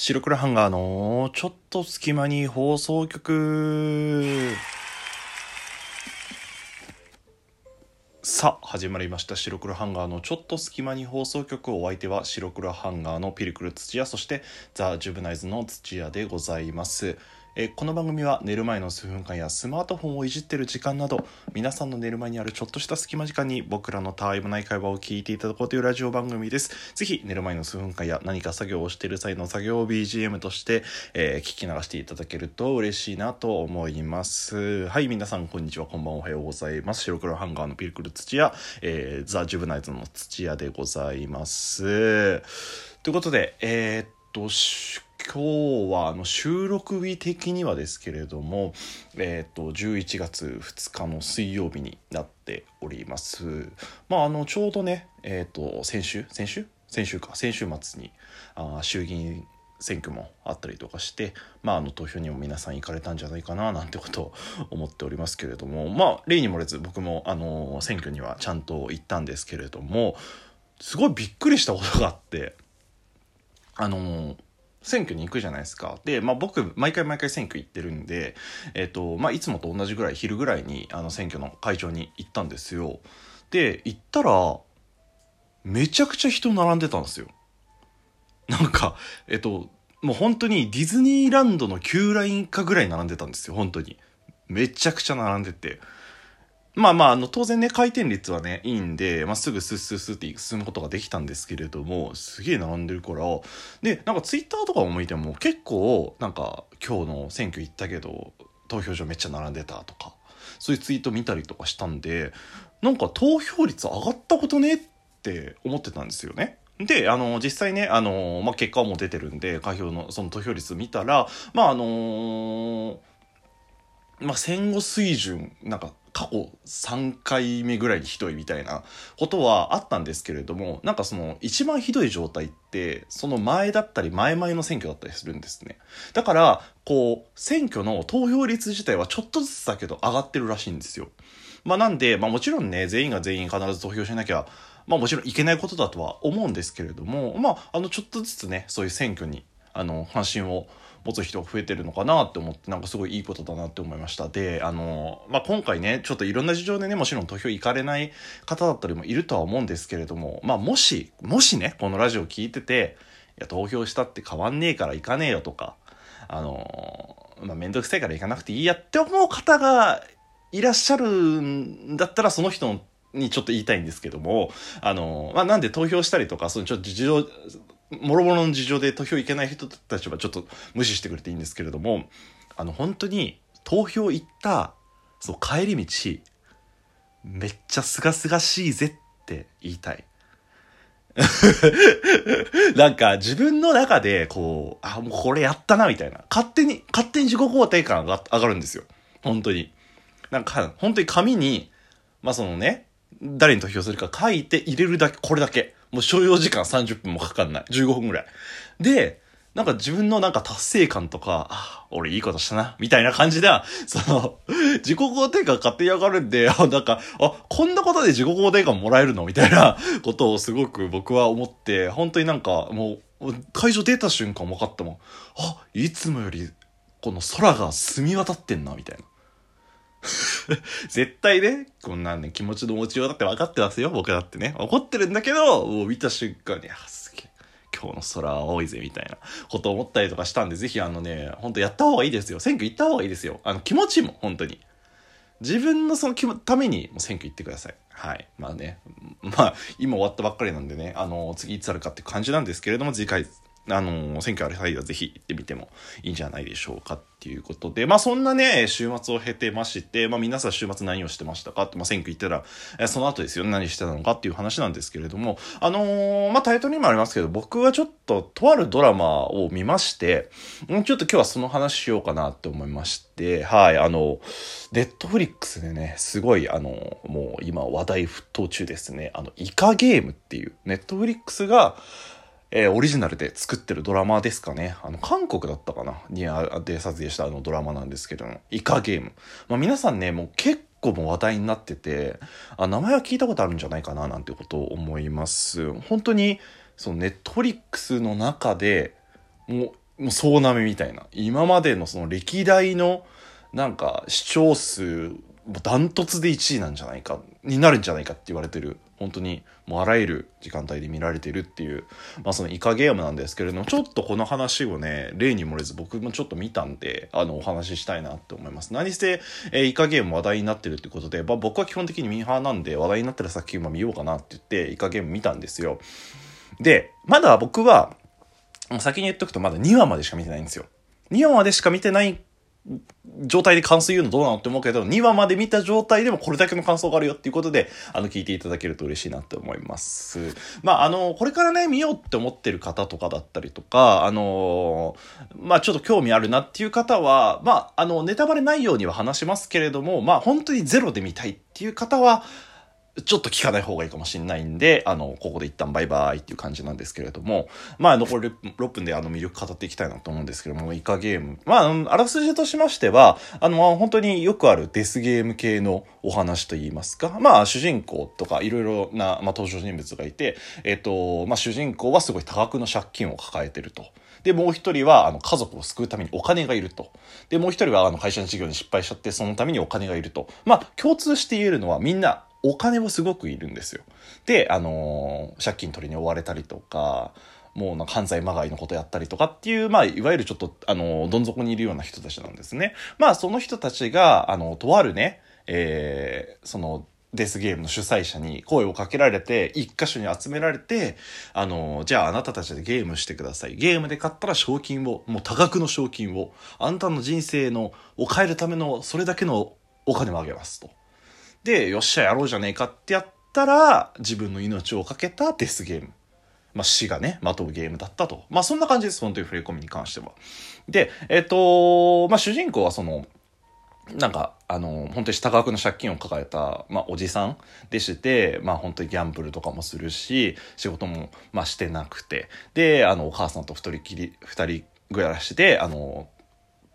白黒ハンガーのちょっと隙間に放送局。さあ始まりました。白黒ハンガーのちょっと隙間に放送局。お相手は白黒ハンガーのピルクル土屋そしてザ・ジュブナイズの土屋でございます。えこの番組は寝る前の数分間やスマートフォンをいじってる時間など皆さんの寝る前にあるちょっとした隙間時間に僕らのたわいもない会話を聞いていただこうというラジオ番組です。ぜひ寝る前の数分間や何か作業をしている際の作業 BGM として、えー聞き流していただけると嬉しいなと思います。はい皆さんこんにちはこんばんおはようございます。白黒ハンガーのピルクル土屋、えーザ・ジュブナイズの土屋でございます。ということでえーっと今日はあの収録日的にはですけれども、えー、と11月2日の水曜日になっております。まあ、あのちょうどね、えー、と先週？先週？先週か。先週末にあ衆議院選挙もあったりとかして、まあ、あの投票にも皆さん行かれたんじゃないかななんてことを 思っておりますけれどもまあ例に漏れず僕もあの選挙にはちゃんと行ったんですけれどもすごいびっくりしたことがあってあの選挙に行くじゃないですか。で、まあ僕、毎回毎回選挙行ってるんで、えっ、と、まあいつもと同じぐらい、昼ぐらいに、あの選挙の会場に行ったんですよ。で、行ったら、めちゃくちゃ人並んでたんですよ。なんか、えっ、と、もう本当にディズニーランドの旧ラインかぐらい並んでたんですよ、本当に。めちゃくちゃ並んでて。まあまあ、あの、当然ね、回転率はね、いいんで、まあ、すぐスッスッスッって進むことができたんですけれども、すげえ並んでるから、で、なんかツイッターとかを見ても結構、なんか、今日の選挙行ったけど、投票所めっちゃ並んでたとか、そういうツイート見たりとかしたんで、なんか投票率上がったことねって思ってたんですよね。で、あの、実際ね、あの、まあ、結果も出てるんで、開票の、その投票率見たら、まあ、あのまあ、戦後水準、なんか過去3回目ぐらいにひどいみたいなことはあったんですけれども、なんかその一番ひどい状態って、その前だったり前々の選挙だったりするんですね。だから、こう、選挙の投票率自体はちょっとずつだけど上がってるらしいんですよ。まあなんで、まあもちろんね、全員が全員必ず投票しなきゃ、まあもちろんいけないことだとは思うんですけれども、まあ、あの、ちょっとずつね、そういう選挙に、あの、関心を持つ人が増えてるのかなって思ってなんかすごいいいことだなって思いました。であの、まあ、今回ねちょっといろんな事情でねもちろん投票行かれない方だったりもいるとは思うんですけれども、まあ、もしもしねこのラジオ聞いてていや投票したって変わんねえから行かねえよとかあのまあ面倒くさいから行かなくていいやって思う方がいらっしゃるんだったらその人にちょっと言いたいんですけどもあの、まあ、なんで投票したりとかそのちょっと事情もろもろの事情で投票行けない人たちはちょっと無視してくれていいんですけれどもあの本当に投票行ったそう帰り道めっちゃすがすがしいぜって言いたい。なんか自分の中でこう、あ、もうこれやったなみたいな。勝手に、勝手に自己肯定感が上がるんですよ。本当に。なんか本当に紙に、まあそのね、誰に投票するか書いて入れるだけ、これだけ。もう所要時間30分もかかんない。15分ぐらい。で、なんか自分のなんか達成感とか、あ、俺いいことしたな、みたいな感じで、その、自己肯定感勝手に上がるんで、なんか、あ、こんなことで自己肯定感もらえるの？みたいな ことをすごく僕は思って、本当になんかもう、会場出た瞬間分かったもん。あ、いつもより、この空が澄み渡ってんな、みたいな。絶対ね、こんなんね、気持ちの持ちようだって分かってますよ、僕だってね。怒ってるんだけど、もう見た瞬間に、あ、すげえ、今日の空は青いぜ、みたいなこと思ったりとかしたんで、ぜひあのね、本当やった方がいいですよ。選挙行った方がいいですよ。あの、気持ちも、本当に。自分のそのために、も選挙行ってください。はい。まあね、まあ、今終わったばっかりなんでね、あの、次いつあるかって感じなんですけれども、次回、あの、選挙ある際はぜひ行ってみてもいいんじゃないでしょうかっていうことで、まあそんなね、週末を経てまして、まあ皆さん週末何をしてましたかって、まあ選挙行ったら、えその後ですよ、何してたのかっていう話なんですけれども、あのーまあタイトルにもありますけど、僕はちょっととあるドラマを見まして、うちょっと今日はその話しようかなって思いまして、はい、あの、ネットフリックスでね、すごい、あの、もう今話題沸騰中ですね、あの、イカゲームっていう、ネットフリックスが、えーオリジナルで作ってるドラマですかね。あの、韓国だったかなにあで撮影したあのドラマなんですけども、イカゲーム。まあ皆さんね、もう結構も話題になってて、あ、名前は聞いたことあるんじゃないかななんてことを思います。本当に、そのネットフリックスの中で、もうもう総なめみたいな今までのその歴代のなんか視聴数ダントツで1位なんじゃないかになるんじゃないかって言われてる本当にもうあらゆる時間帯で見られてるっていう、まあ、そのイカゲームなんですけれどもちょっとこの話をね例に漏れず僕もちょっと見たんであのお話ししたいなって思います。何せ、えー、イカゲーム話題になってるってことで、まあ、僕は基本的にミーハーなんで話題になってる作品も見ようかなって言ってイカゲーム見たんですよ。でまだ僕は先に言っとくとまだ2話までしか見てないんですよ。2話までしか見てない状態で感想言うのどうなのって思うけど、2話まで見た状態でもこれだけの感想があるよっていうことで、あの、聞いていただけると嬉しいなって思います。まあ、あの、これからね、見ようって思ってる方とかだったりとか、あの、まあ、ちょっと興味あるなっていう方は、まあ、あの、ネタバレないようには話しますけれども、まあ、本当にゼロで見たいっていう方は、ちょっと聞かない方がいいかもしれないんで、あの、ここで一旦バイバイっていう感じなんですけれども、まあ、残り6分であの魅力語っていきたいなと思うんですけども、イカゲーム。まあ、あらすじとしましては、あの、本当によくあるデスゲーム系のお話といいますか、まあ、主人公とかいろいろな、まあ、登場人物がいて、えっと、まあ、主人公はすごい多額の借金を抱えてると。で、もう一人は、あの、家族を救うためにお金がいると。で、もう一人は、あの、会社の事業に失敗しちゃって、そのためにお金がいると。まあ、共通して言えるのは、みんな、お金もすごくいるんですよ。で、あのー、借金取りに追われたりとか、もうなんか犯罪まがいのことやったりとかっていう、まあ、いわゆるちょっと、あの、どん底にいるような人たちなんですね。まあ、その人たちが、あの、とあるね、えー、その、デスゲームの主催者に声をかけられて、一箇所に集められて、あの、じゃああなたたちでゲームしてください。ゲームで勝ったら賞金を、もう多額の賞金を、あんたの人生の、を変えるための、それだけのお金もあげますと。で、よっしゃやろうじゃねえかってやったら、自分の命を懸けたデスゲーム。まあ、死がね、まとうゲームだったと。まあ、そんな感じです、本当に触れ込みに関しては。で、えっ、と、まあ、主人公はその、なんか、あの、本当に多額の借金を抱えた、まあ、おじさんでして、まあ、本当にギャンブルとかもするし、仕事も、まあ、してなくて、で、あの、お母さんと二人きり、二人暮らしで、あの、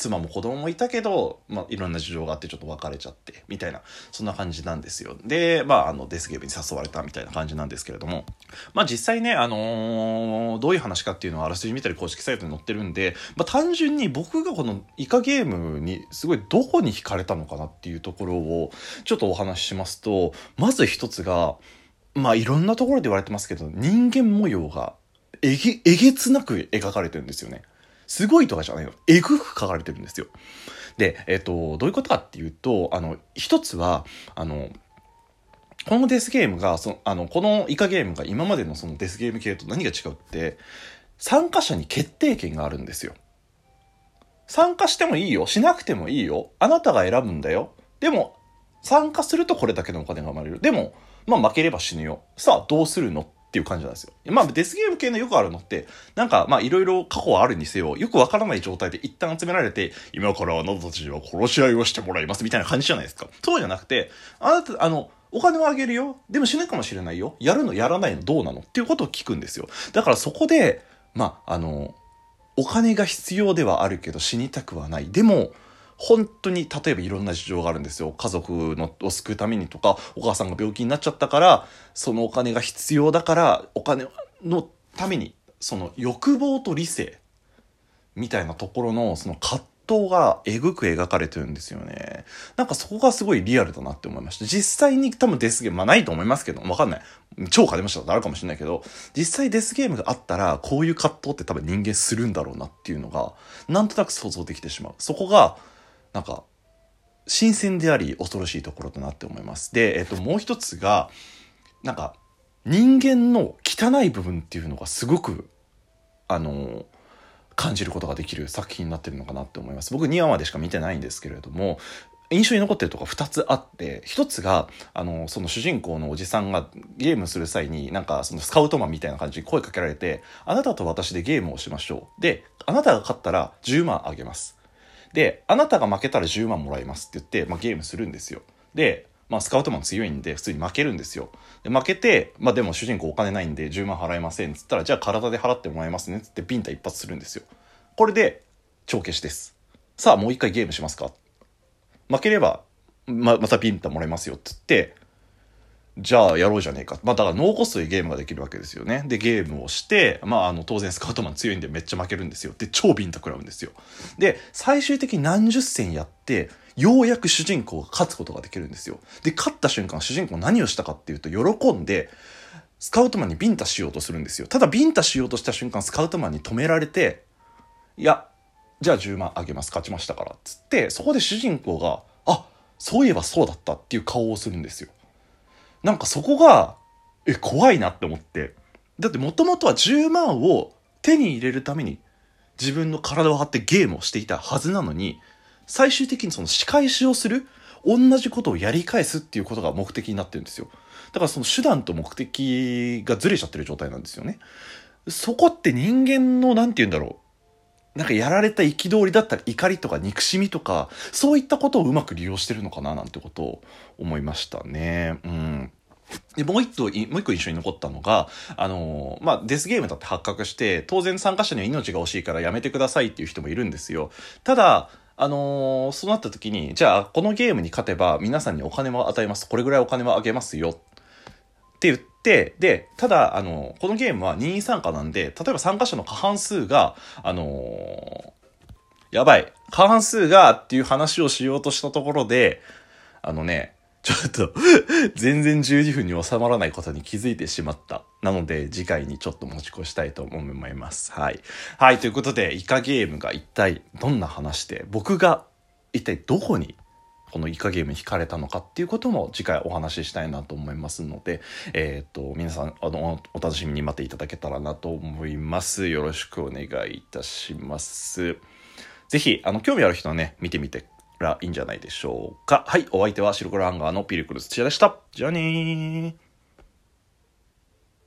妻も子供もいたけど、まあ、いろんな事情があってちょっと別れちゃってみたいなそんな感じなんですよでまああのデスゲームに誘われたみたいな感じなんですけれどもまあ実際ねあのー、どういう話かっていうのはあらすじ見たり公式サイトに載ってるんで、まあ、単純に僕がこのイカゲームにすごいどこに惹かれたのかなっていうところをちょっとお話ししますとまず一つがまあいろんなところで言われてますけど人間模様がえげえげつなく描かれてるんですよね。すごいとかじゃないの。えぐく書かれてるんですよ。で、えっ、ー、と、どういうことかっていうと、あの、一つは、あの、このデスゲームが、その、あの、このイカゲームが今までのそのデスゲーム系と何が違うって、参加者に決定権があるんですよ。参加してもいいよ。しなくてもいいよ。あなたが選ぶんだよ。でも、参加するとこれだけのお金が生まれる。でも、まあ負ければ死ぬよ。さあ、どうするのっっていう感じなんですよ。まあ、デスゲーム系のよくあるのって、なんか、まあ、いろいろ過去はあるにせよ、よくわからない状態で一旦集められて、今からあなたたちは殺し合いをしてもらいます、みたいな感じじゃないですか。そうじゃなくて、あなた、あの、お金をあげるよ。でも死ぬかもしれないよ。やるのやらないのどうなの？っていうことを聞くんですよ。だからそこで、まあ、あの、お金が必要ではあるけど死にたくはない。でも、本当に例えばいろんな事情があるんですよ家族のを救うためにとかお母さんが病気になっちゃったからそのお金が必要だからお金のためにその欲望と理性みたいなところのその葛藤がえぐく描かれてるんですよね。なんかそこがすごいリアルだなって思いました。実際に多分デスゲーム、まあないと思いますけど、わかんない。超金持ちだとあるかもしれないけど、実際デスゲームがあったら、こういう葛藤って多分人間するんだろうなっていうのが、なんとなく想像できてしまう。そこが、なんか新鮮であり恐ろしいところだなって思います。で、えっと、もう一つがなんか人間の汚い部分っていうのがすごくあの感じることができる作品になってるのかなって思います。僕2話までしか見てないんですけれども印象に残ってるとこ2つあって1つがあのその主人公のおじさんがゲームする際になんかそのスカウトマンみたいな感じに声かけられて「あなたと私でゲームをしましょう」で「あなたが勝ったら10万あげます」で、あなたが負けたら10万もらいますって言って、まあ、ゲームするんですよ。で、まあ、スカウトマン強いんで、普通に負けるんですよ。で、負けて、まあ、でも主人公お金ないんで10万払えませんっつったら、じゃあ体で払ってもらえますねっつってビンタ一発するんですよ。これで、帳消しです。さあ、もう一回ゲームしますか負ければ、ま、またビンタもらいますよっつって、じゃあやろうじゃねえか。まあだからノーコストでゲームができるわけですよね。で、ゲームをして、まああの当然スカウトマン強いんでめっちゃ負けるんですよ。で、超ビンタ食らうんですよ。で、最終的に何十戦やって、ようやく主人公が勝つことができるんですよ。で、勝った瞬間主人公何をしたかっていうと、喜んで、スカウトマンにビンタしようとするんですよ。ただビンタしようとした瞬間、スカウトマンに止められて、いや、じゃあ10万あげます。勝ちましたから。つって、そこで主人公が、あ、そういえばそうだったっていう顔をするんですよ。なんかそこが、え、怖いなって思って。だってもともとは10万を手に入れるために自分の体を張ってゲームをしていたはずなのに、最終的にその仕返しをする同じことをやり返すっていうことが目的になってるんですよ。だからその手段と目的がずれちゃってる状態なんですよね。そこって人間の何て言うんだろう。なんかやられた憤りだったり怒りとか憎しみとかそういったことをうまく利用してるのかななんてことを思いましたね。うん。で、もう一個、もう一個印象に残ったのが、あの、まあ、デスゲームだって発覚して、当然参加者には命が惜しいからやめてくださいっていう人もいるんですよ。ただ、あのー、そうなった時に、じゃあ、このゲームに勝てば皆さんにお金も与えます。これぐらいお金もあげますよ。っって言って、で、ただ、あの、このゲームは任意参加なんで、例えば参加者の過半数が、あのやばい。過半数がっていう話をしようとしたところで、あのね、ちょっと 全然12分に収まらないことに気づいてしまった。なので、次回にちょっと持ち越したいと思います。はい。はい、ということで、イカゲームが一体どんな話で、僕が一体どこにこのイカゲームに惹かれたのかっていうことも次回お話ししたいなと思いますので、えっ、と、皆さん、あの、お楽しみに待っていただけたらなと思います。よろしくお願いいたします。ぜひ、あの、興味ある人はね、見てみてらいいんじゃないでしょうか。はい、お相手はシルクロハンガーのピルクル土屋でした。じゃあねー。